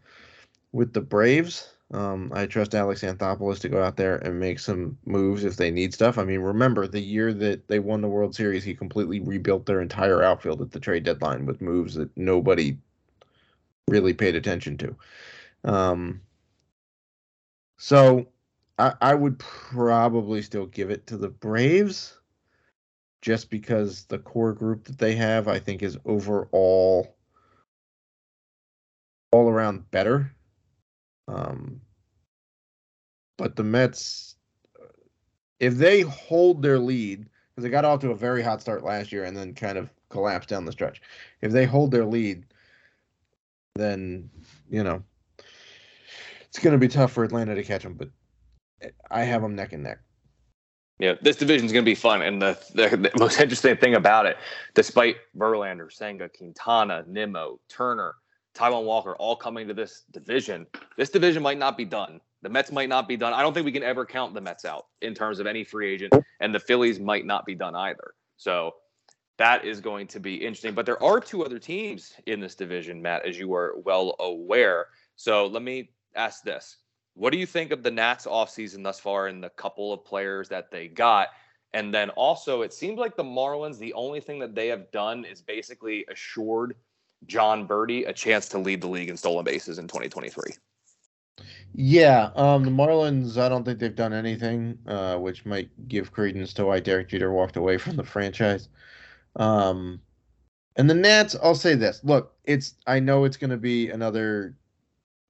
with the Braves. Um, I trust Alex Anthopoulos to go out there and make some moves if they need stuff. I mean, remember the year that they won the World Series, he completely rebuilt their entire outfield at the trade deadline with moves that nobody really paid attention to. Um, so I, I would probably still give it to the Braves just because the core group that they have, I think, is overall all around better. Um, but the Mets, if they hold their lead, because they got off to a very hot start last year and then kind of collapsed down the stretch, if they hold their lead, then you know it's going to be tough for Atlanta to catch them. But I have them neck and neck. Yeah, this division is going to be fun. And the, the, the, most interesting thing about it, despite Verlander, Senga, Quintana, Nimmo, Turner, Taijuan Walker all coming to this division, this division might not be done. The Mets might not be done. I don't think we can ever count the Mets out in terms of any free agent, and the Phillies might not be done either. So that is going to be interesting. But there are two other teams in this division, Matt, as you are well aware. So let me ask this. What do you think of the Nats offseason thus far and the couple of players that they got? And then also, it seems like the Marlins, the only thing that they have done is basically assured Jon Berti a chance to lead the league in stolen bases in 2023. Yeah, um, the Marlins, I don't think they've done anything, uh, which might give credence to why Derek Jeter walked away from the franchise. Um, and the Nats, I'll say this: look, it's I know it's going to be another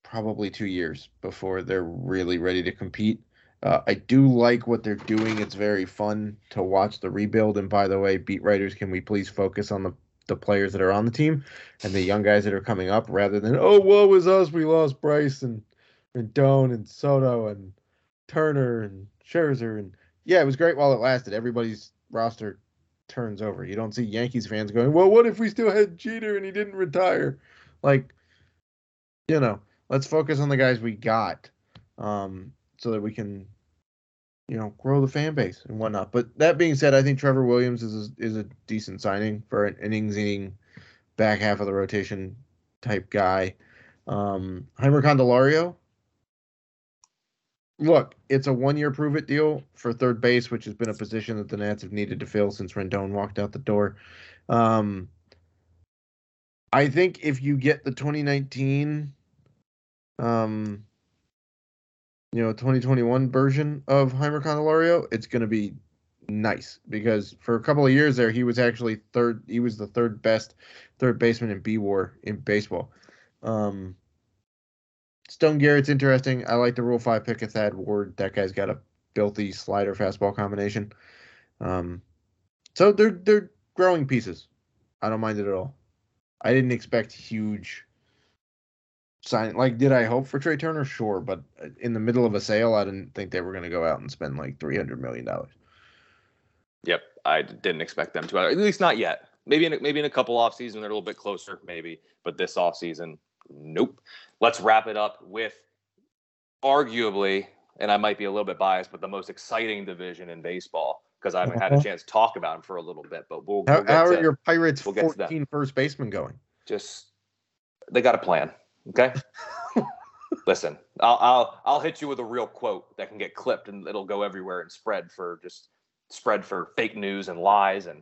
probably two years before they're really ready to compete. Uh, I do like what they're doing. It's very fun to watch the rebuild. And by the way, beat writers, can we please focus on the the players that are on the team and the young guys that are coming up rather than oh woe was us we lost Bryce and and Doan and Soto and Turner and Scherzer and yeah it was great while it lasted. Everybody's roster turns over. You don't see Yankees fans going well what if we still had Jeter and he didn't retire? Like you know let's focus on the guys we got um so that we can you know, grow the fan base and whatnot. But that being said, I think Trevor Williams is a, is a decent signing for an innings eating back half of the rotation type guy. Um, Jeimer Candelario. Look, it's a one year prove it deal for third base, which has been a position that the Nats have needed to fill since Rendon walked out the door. Um, I think if you get the 2019 um, you know 2021 version of Jeimer Candelario, it's going to be nice because for a couple of years there he was actually third. He was the third best third baseman in B WAR in baseball. Um, Stone Garrett's interesting. I like the Rule Five pick of Thad Ward. That guy's got a filthy slider fastball combination. Um, so they're they're growing pieces. I don't mind it at all. I didn't expect huge sign like did I hope for Trea Turner? Sure, but uh, in the middle of a sale, I didn't think they were going to go out and spend like three hundred million dollars. Yep, I didn't expect them to. At least not yet. Maybe in a, maybe in a couple off season they're a little bit closer, maybe. But this off season, nope. Let's wrap it up with arguably, and I might be a little bit biased, but the most exciting division in baseball because I haven't had a uh-huh. chance to talk about him for a little bit. But we'll. How, we'll how are to, your Pirates' we'll 14 first baseman going? Just they got a plan. Okay. Listen, I'll, I'll I'll hit you with a real quote that can get clipped and it'll go everywhere and spread for just spread for fake news and lies and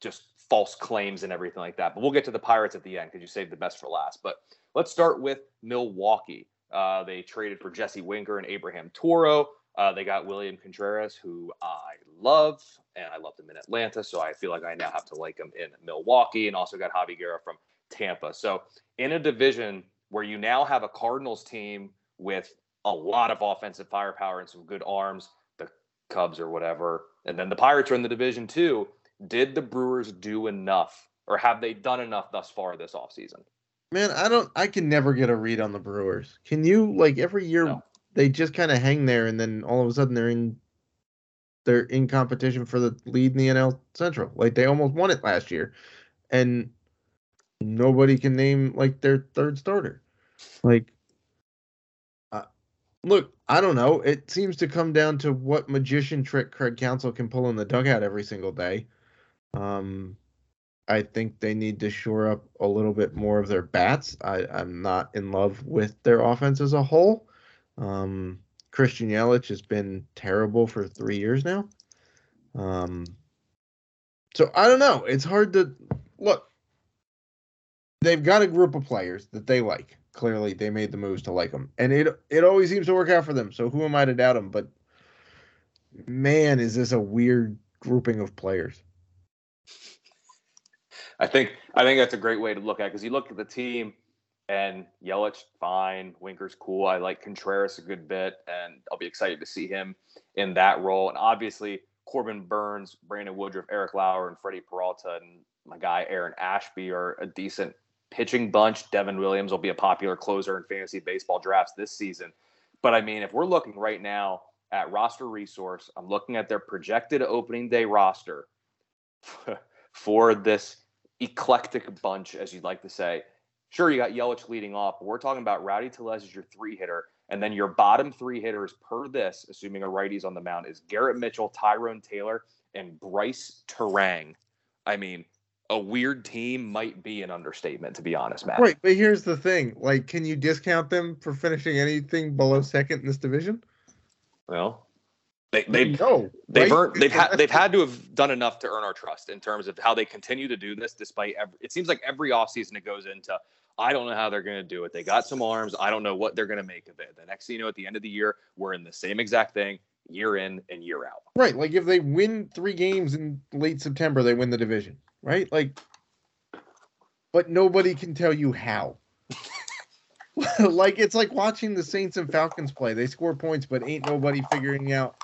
just false claims and everything like that. But we'll get to the Pirates at the end because you saved the best for last. But let's start with Milwaukee. Uh, they traded for Jesse Winker and Abraham Toro. Uh, they got William Contreras, who I love, and I loved him in Atlanta, so I feel like I now have to like him in Milwaukee, and also got Javi Guerra from Tampa. So in a division where you now have a Cardinals team with a lot of offensive firepower and some good arms, the Cubs or whatever, and then the Pirates are in the division too. Did the Brewers do enough or have they done enough thus far this offseason? Man, I don't I can never get a read on the Brewers. Can you like every year no. they just kind of hang there and then all of a sudden they're in they're in competition for the lead in the NL Central. Like they almost won it last year. And nobody can name like their third starter. Like, uh, look, I don't know. It seems to come down to what magician trick Craig Counsell can pull in the dugout every single day. Um, I think they need to shore up a little bit more of their bats. I, I'm not in love with their offense as a whole. Um, Christian Yelich has been terrible for three years now. Um, so I don't know. It's hard to look they've got a group of players that they like. Clearly, they made the moves to like them, and it it always seems to work out for them. So who am I to doubt them? But man, is this a weird grouping of players? I think I think that's a great way to look at because you look at the team and Yelich fine, Winker's cool. I like Contreras a good bit, and I'll be excited to see him in that role. And obviously Corbin Burnes, Brandon Woodruff, Eric Lauer, and Freddy Peralta, and my guy Aaron Ashby are a decent pitching bunch. Devin Williams will be a popular closer in fantasy baseball drafts this season. But I mean, if we're looking right now at roster resource, I'm looking at their projected opening day roster *laughs* for this eclectic bunch, as you'd like to say. Sure, you got Yelich leading off, but we're talking about Rowdy Tellez as your three hitter. And then your bottom three hitters per this, assuming a righty's on the mound, is Garrett Mitchell, Tyrone Taylor, and Brice Turang. I mean, a weird team might be an understatement, to be honest, Matt. Right, but here's the thing: like, can you discount them for finishing anything below second in this division? Well, they they no, they've right? earned they've had they've had to have done enough to earn our trust in terms of how they continue to do this, despite every, it seems like every offseason it goes into. I don't know how they're going to do it. They got some arms. I don't know what they're going to make of it. The next thing you know, at the end of the year, we're in the same exact thing year in and year out. Right, like if they win three games in late September, they win the division. Right, like, but nobody can tell you how. *laughs* like it's like watching the Saints and Falcons play. They score points, but ain't nobody figuring out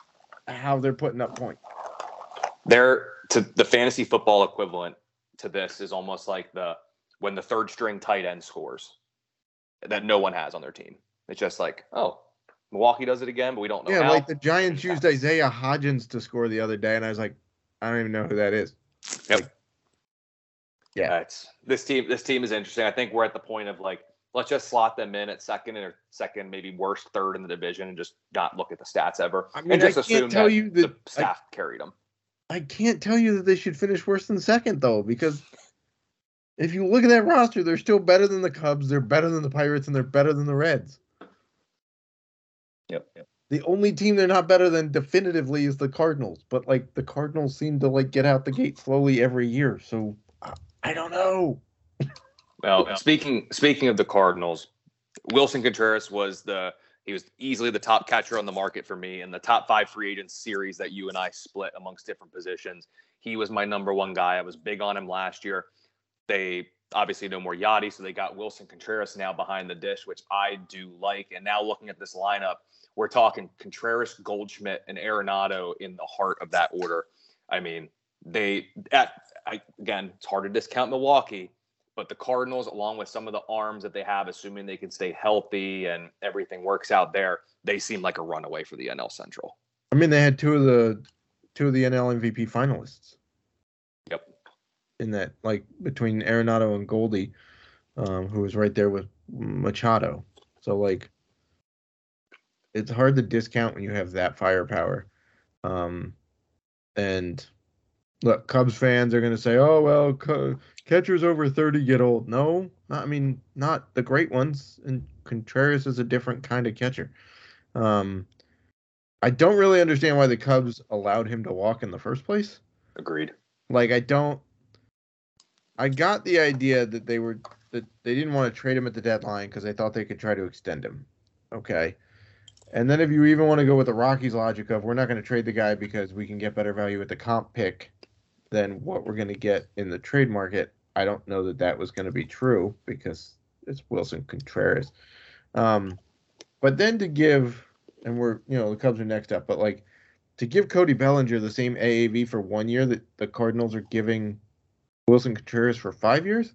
how they're putting up points. They're to the fantasy football equivalent to this is almost like the when the third string tight end scores that no one has on their team. It's just like, oh, Milwaukee does it again, but we don't know. Yeah, how. like the Giants used Isaiah Hodgins to score the other day, and I was like, I don't even know who that is. Yep. Like, yeah, Uh, it's this team. This team is interesting. I think we're at the point of like, let's just slot them in at second or second, maybe worst third in the division, and just not look at the stats ever, I mean, and just I assume can't tell that you the that I, staff carried them. I can't tell you that they should finish worse than second though, because if you look at that roster, they're still better than the Cubs, they're better than the Pirates, and they're better than the Reds. Yep. yep. The only team they're not better than definitively is the Cardinals, but like the Cardinals seem to like get out the gate slowly every year. So I, I don't know. Well, speaking speaking of the Cardinals, Willson Contreras was the he was easily the top catcher on the market for me in the top five free agents series that you and I split amongst different positions. He was my number one guy. I was big on him last year. They obviously no more Yadi, so they got Willson Contreras now behind the dish, which I do like. And now looking at this lineup, we're talking Contreras, Goldschmidt, and Arenado in the heart of that order. I mean, they at I, again, it's hard to discount Milwaukee, but the Cardinals, along with some of the arms that they have, assuming they can stay healthy and everything works out there, they seem like a runaway for the NL Central. I mean, they had two of the two of the NL MVP finalists. Yep. In that, like between Arenado and Goldie, um, who was right there with Machado. So like, it's hard to discount when you have that firepower. Um, and look, Cubs fans are gonna say, "Oh well, cu- catchers over thirty get old." No, not, I mean not the great ones. And Contreras is a different kind of catcher. Um, I don't really understand why the Cubs allowed him to walk in the first place. Agreed. Like I don't. I got the idea that they were that they didn't want to trade him at the deadline because they thought they could try to extend him. Okay. And then if you even want to go with the Rockies logic of we're not going to trade the guy because we can get better value at the comp pick than what we're going to get in the trade market, I don't know that that was going to be true because it's Willson Contreras. Um, but then to give, and we're you know the Cubs are next up, but like to give Cody Bellinger the same AAV for one year that the Cardinals are giving Willson Contreras for five years,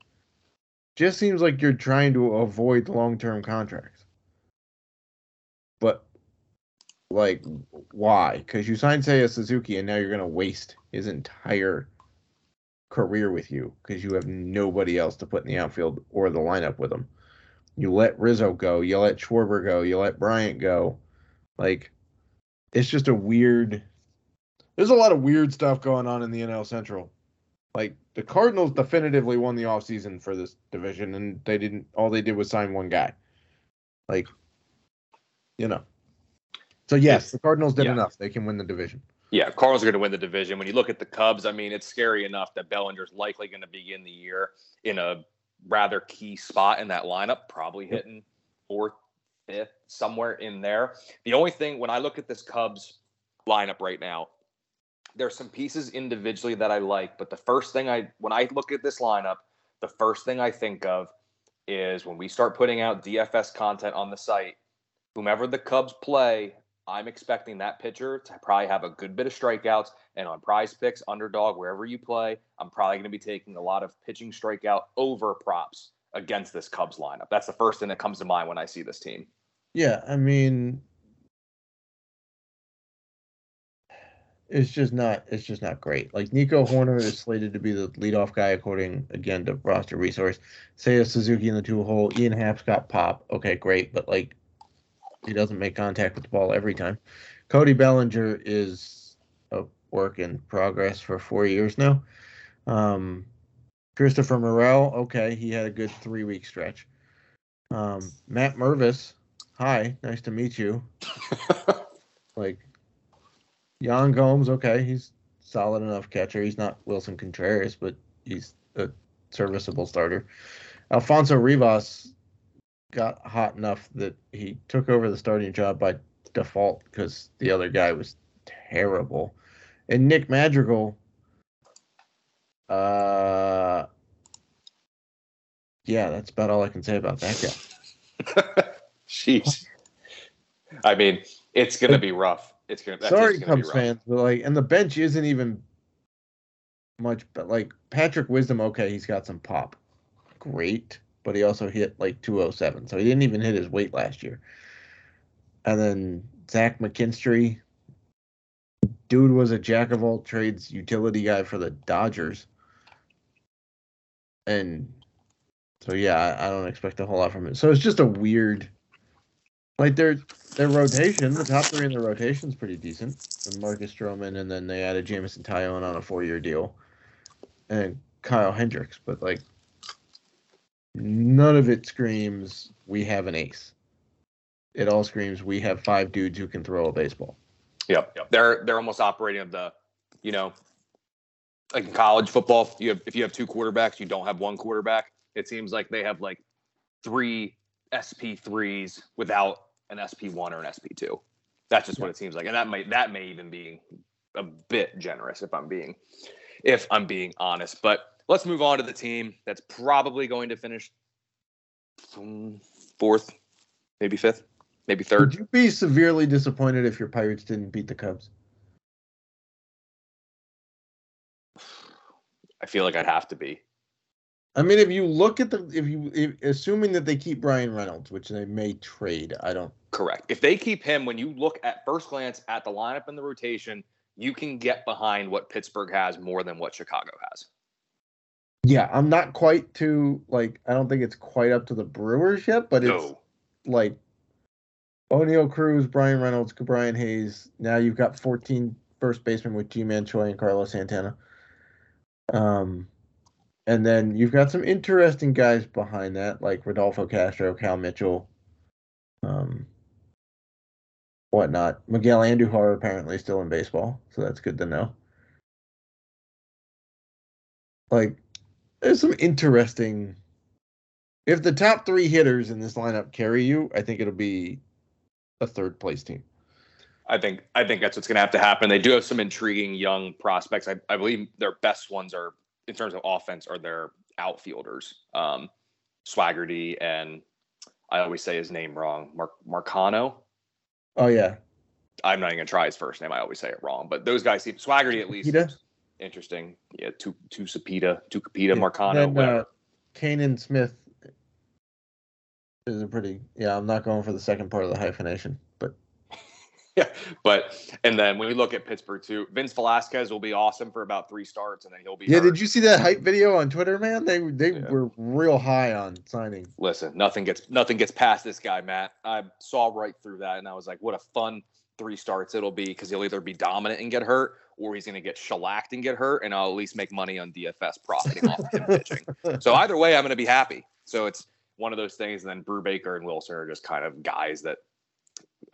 just seems like you're trying to avoid long term contracts. But like, why? Because you signed Seiya Suzuki and now you're gonna waste his entire career with you because you have nobody else to put in the outfield or the lineup with him. You let Rizzo go, you let Schwarber go, you let Bryant go. Like, it's just a weird. There's a lot of weird stuff going on in the NL Central. Like the Cardinals definitively won the offseason for this division, and they didn't. All they did was sign one guy. Like, you know. So yes, the Cardinals did yeah. enough. They can win the division. Yeah, Cardinals are going to win the division. When you look at the Cubs, I mean, it's scary enough that Bellinger's likely going to begin the year in a rather key spot in that lineup, probably hitting fourth, fifth, somewhere in there. The only thing when I look at this Cubs lineup right now, there's some pieces individually that I like, but the first thing I when I look at this lineup, the first thing I think of is when we start putting out DFS content on the site, whomever the Cubs play, I'm expecting that pitcher to probably have a good bit of strikeouts. And on prize picks, underdog, wherever you play, I'm probably going to be taking a lot of pitching strikeout over props against this Cubs lineup. That's the first thing that comes to mind when I see this team. Yeah, I mean, it's just not. It's just not great. Like Nico Hoerner is slated to be the leadoff guy according again to roster resource. Seiya Suzuki in the two hole. Ian Happ's got pop. Okay, great, but like he doesn't make contact with the ball every time. Cody Bellinger is a work in progress for four years now. Um, Christopher Morel, okay, he had a good three week stretch. Um, Matt Mervis, hi, nice to meet you. *laughs* like, Yan Gomes, okay, he's solid enough catcher. He's not Willson Contreras, but he's a serviceable starter. Alfonso Rivas got hot enough that he took over the starting job by default because the other guy was terrible. And Nick Madrigal, uh, yeah, that's about all I can say about that guy. *laughs* Jeez. I mean, it's gonna be rough. It's gonna. Sorry, gonna Cubs fans, but like, and the bench isn't even much. But like Patrick Wisdom, okay, he's got some pop, great, but he also hit like 207, so he didn't even hit his weight last year. And then Zach McKinstry, dude was a jack of all trades utility guy for the Dodgers. And so yeah, I, I don't expect a whole lot from it. So it's just a weird like their their rotation, the top three in their rotation is pretty decent. And Marcus Stroman, and then they added Jameson Taillon on a four year deal, and Kyle Hendricks. But like, none of it screams we have an ace. It all screams we have five dudes who can throw a baseball. Yep, yep. They're they're almost operating of the, you know, like in college football, you have if you have two quarterbacks, you don't have one quarterback. It seems like they have like three SP threes without an SP one or an SP two. That's just what it seems like, and that might that may even be a bit generous if I'm being if I'm being honest. But let's move on to the team that's probably going to finish fourth, maybe fifth maybe third. Would you be severely disappointed if your Pirates didn't beat the Cubs? I feel like I'd have to be. I mean, if you look at the, if you, if, assuming that they keep Bryan Reynolds, which they may trade, I don't. Correct. If they keep him, when you look at first glance at the lineup and the rotation, you can get behind what Pittsburgh has more than what Chicago has. Yeah, I'm not quite to like. I don't think it's quite up to the Brewers yet, but it's no. like Oneil Cruz, Bryan Reynolds, Brian Hayes. Now you've got 14 first basemen with Ji-Man Choi and Carlos Santana. Um, and then you've got some interesting guys behind that, like Rodolfo Castro, Cal Mitchell, um, whatnot. Miguel Andujar apparently still in baseball, so that's good to know. Like, there's some interesting. If the top three hitters in this lineup carry you, I think it'll be a third place team. I think I think that's what's going to have to happen. They do have some intriguing young prospects. I, I believe their best ones are in terms of offense are their outfielders, um, Swaggerty and I always say his name wrong, Mark Marcano. Oh yeah, I'm not even gonna try his first name. I always say it wrong, but those guys seem Swaggerty at least. Interesting. Yeah, two two Sapita, two Capita, yeah, Marcano. Then, uh, Canaan Smith is a pretty yeah. I'm not going for the second part of the hyphenation, but *laughs* yeah. But and then when we look at Pittsburgh too, Vince Velasquez will be awesome for about three starts, and then he'll be. Yeah, hurt. did you see that hype video on Twitter, man? They they yeah. were real high on signing. Listen, nothing gets nothing gets past this guy, Matt. I saw right through that, and I was like, what a fun three starts it'll be because he'll either be dominant and get hurt, or he's going to get shellacked and get hurt, and I'll at least make money on DFS profiting off of him *laughs* pitching. So either way, I'm going to be happy. So it's one of those things. And then Brubaker and Wilson are just kind of guys that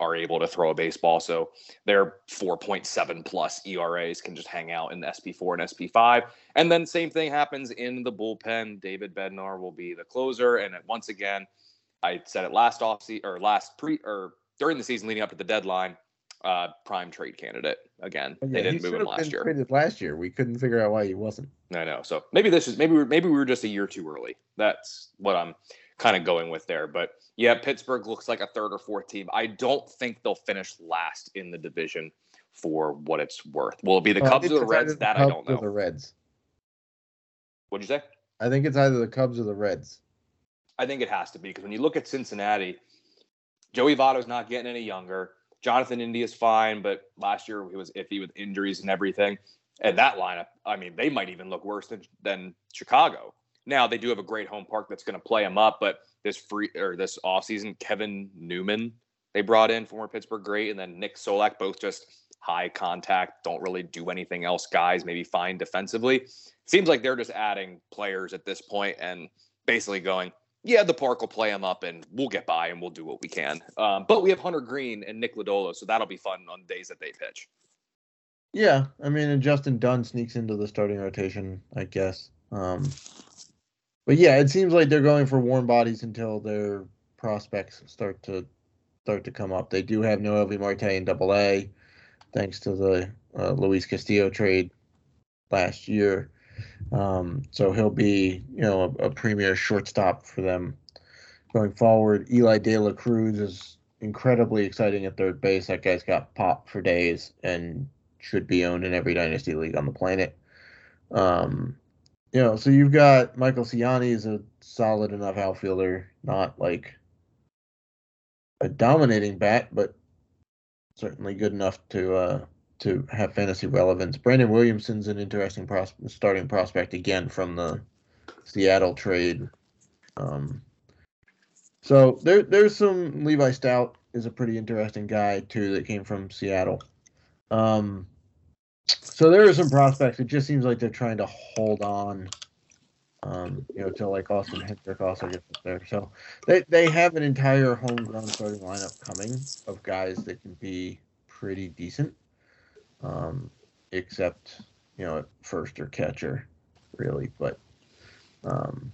are able to throw a baseball. So their 4.7 plus ERAs can just hang out in the SP4 and SP5. And then same thing happens in the bullpen. David Bednar will be the closer. And once again, I said it last off or last pre or during the season leading up to the deadline. Uh, prime trade candidate again. Yeah, they didn't move him last year. Traded last year, we couldn't figure out why he wasn't. I know. So maybe this is maybe we maybe we were just a year too early. That's what I'm kind of going with there. But yeah, Pittsburgh looks like a third or fourth team. I don't think they'll finish last in the division for what it's worth. Will it be the uh, Cubs or the Reds? That I don't know. the Reds. What'd you say? I think it's either the Cubs or the Reds. I think it has to be because when you look at Cincinnati, Joey Votto's not getting any younger. Jonathan India is fine, but last year he was iffy with injuries and everything. And that lineup, I mean, they might even look worse than, than Chicago. Now they do have a great home park that's going to play them up, but this free or this offseason, Kevin Newman they brought in former Pittsburgh great, and then Nick Solak both just high contact, don't really do anything else, guys, maybe fine defensively. Seems like they're just adding players at this point and basically going, yeah, the park will play them up and we'll get by and we'll do what we can. Um, but we have Hunter Greene and Nick Lodolo, so that'll be fun on days that they pitch. Yeah, I mean, and Justin Dunn sneaks into the starting rotation, I guess. Um, but yeah, it seems like they're going for warm bodies until their prospects start to start to come up. They do have Noelvi Marte in Double A, thanks to the uh, Luis Castillo trade last year. Um, so he'll be, you know, a, a, premier shortstop for them going forward. Elly De La Cruz is incredibly exciting at third base. That guy's got pop for days and should be owned in every dynasty league on the planet. Um, you know, so you've got Michael Siani is a solid enough outfielder, not like a dominating bat, but certainly good enough to uh, to have fantasy relevance. Brandon Williamson's an interesting pros- starting prospect again from the Seattle trade. Um, so there there's some Levi Stoudt is a pretty interesting guy too that came from Seattle. Um, so there are some prospects. It just seems like they're trying to hold on, um, you know, till like Austin Hendrick also gets up there. So they they have an entire homegrown starting lineup coming of guys that can be pretty decent, um, except you know first or catcher, really. But um,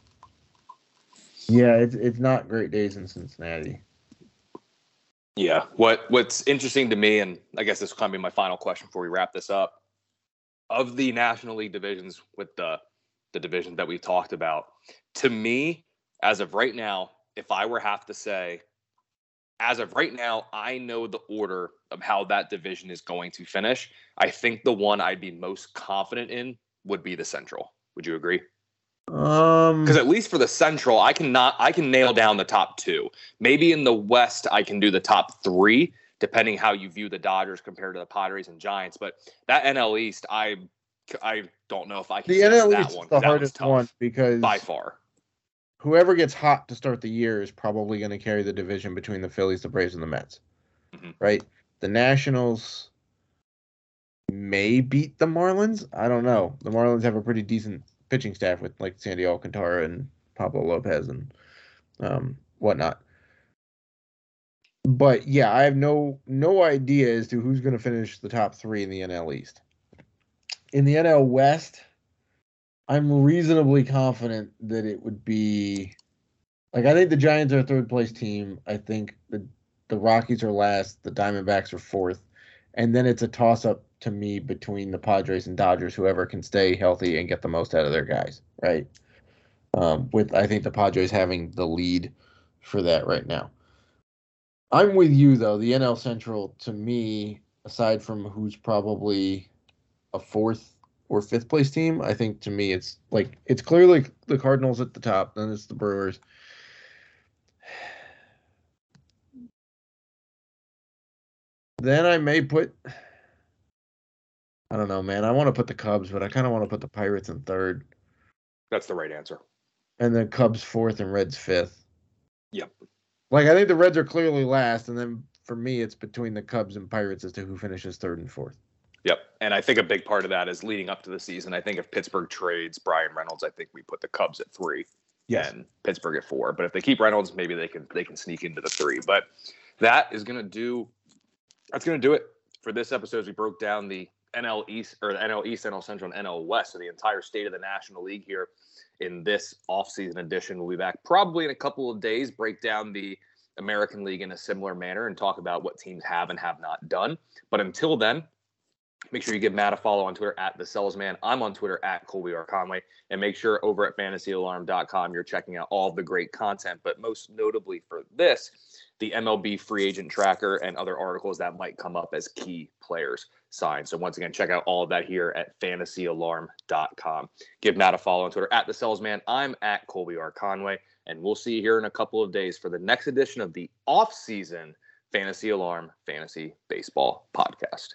yeah, it's it's not great days in Cincinnati. Yeah. What What's interesting to me, and I guess this will kind of be my final question before we wrap this up, of the National League divisions with the the division that we talked about, to me, as of right now, if I were have to say, as of right now, I know the order of how that division is going to finish. I think the one I'd be most confident in would be the Central. Would you agree? Um, because at least for the Central, I can not I can nail down the top two. Maybe in the West, I can do the top three, depending how you view the Dodgers compared to the Padres and Giants. But that NL East, I I don't know if I can. The NL East is the hardest one because by far, whoever gets hot to start the year is probably going to carry the division between the Phillies, the Braves, and the Mets. Mm-hmm. Right? The Nationals may beat the Marlins. I don't know. The Marlins have a pretty decent pitching staff with like Sandy Alcantara and Pablo Lopez and um, whatnot. But yeah, I have no no idea as to who's going to finish the top three in the NL East. In the NL West, I'm reasonably confident that it would be like I think the Giants are a third place team. I think the the Rockies are last, the Diamondbacks are fourth, and then it's a toss up to me between the Padres and Dodgers, whoever can stay healthy and get the most out of their guys, right? Um, with I think the Padres having the lead for that right now. I'm with you though. The NL Central to me, aside from who's probably a fourth or fifth place team, I think to me it's like it's clearly the Cardinals at the top, then it's the Brewers. Then I may put I don't know, man. I want to put the Cubs, but I kind of want to put the Pirates in third. That's the right answer. And then Cubs fourth and Reds fifth. Yep. Like I think the Reds are clearly last, and then for me, it's between the Cubs and Pirates as to who finishes third and fourth. Yep. And I think a big part of that is leading up to the season. I think if Pittsburgh trades Bryan Reynolds, I think we put the Cubs at three. Yes. And Pittsburgh at four. But if they keep Reynolds, maybe they can they can sneak into the three. But that is gonna do that's gonna do it for this episode as we broke down the NL East or the NL East, NL Central, and NL West. So the entire state of the National League here in this offseason edition. We'll be back probably in a couple of days, break down the American League in a similar manner and talk about what teams have and have not done. But until then, make sure you give Matt a follow on Twitter at the Salesman. I'm on Twitter at Colby R. Conway. And make sure over at fantasyalarm.com you're checking out all the great content, but most notably for this, the MLB free agent tracker and other articles that might come up as key players signed. So once again, check out all of that here at fantasyalarm.com. Give Matt a follow on Twitter at the salesman. I'm at Colby R. Conway, and we'll see you here in a couple of days for the next edition of the off-season Fantasy Alarm Fantasy Baseball Podcast.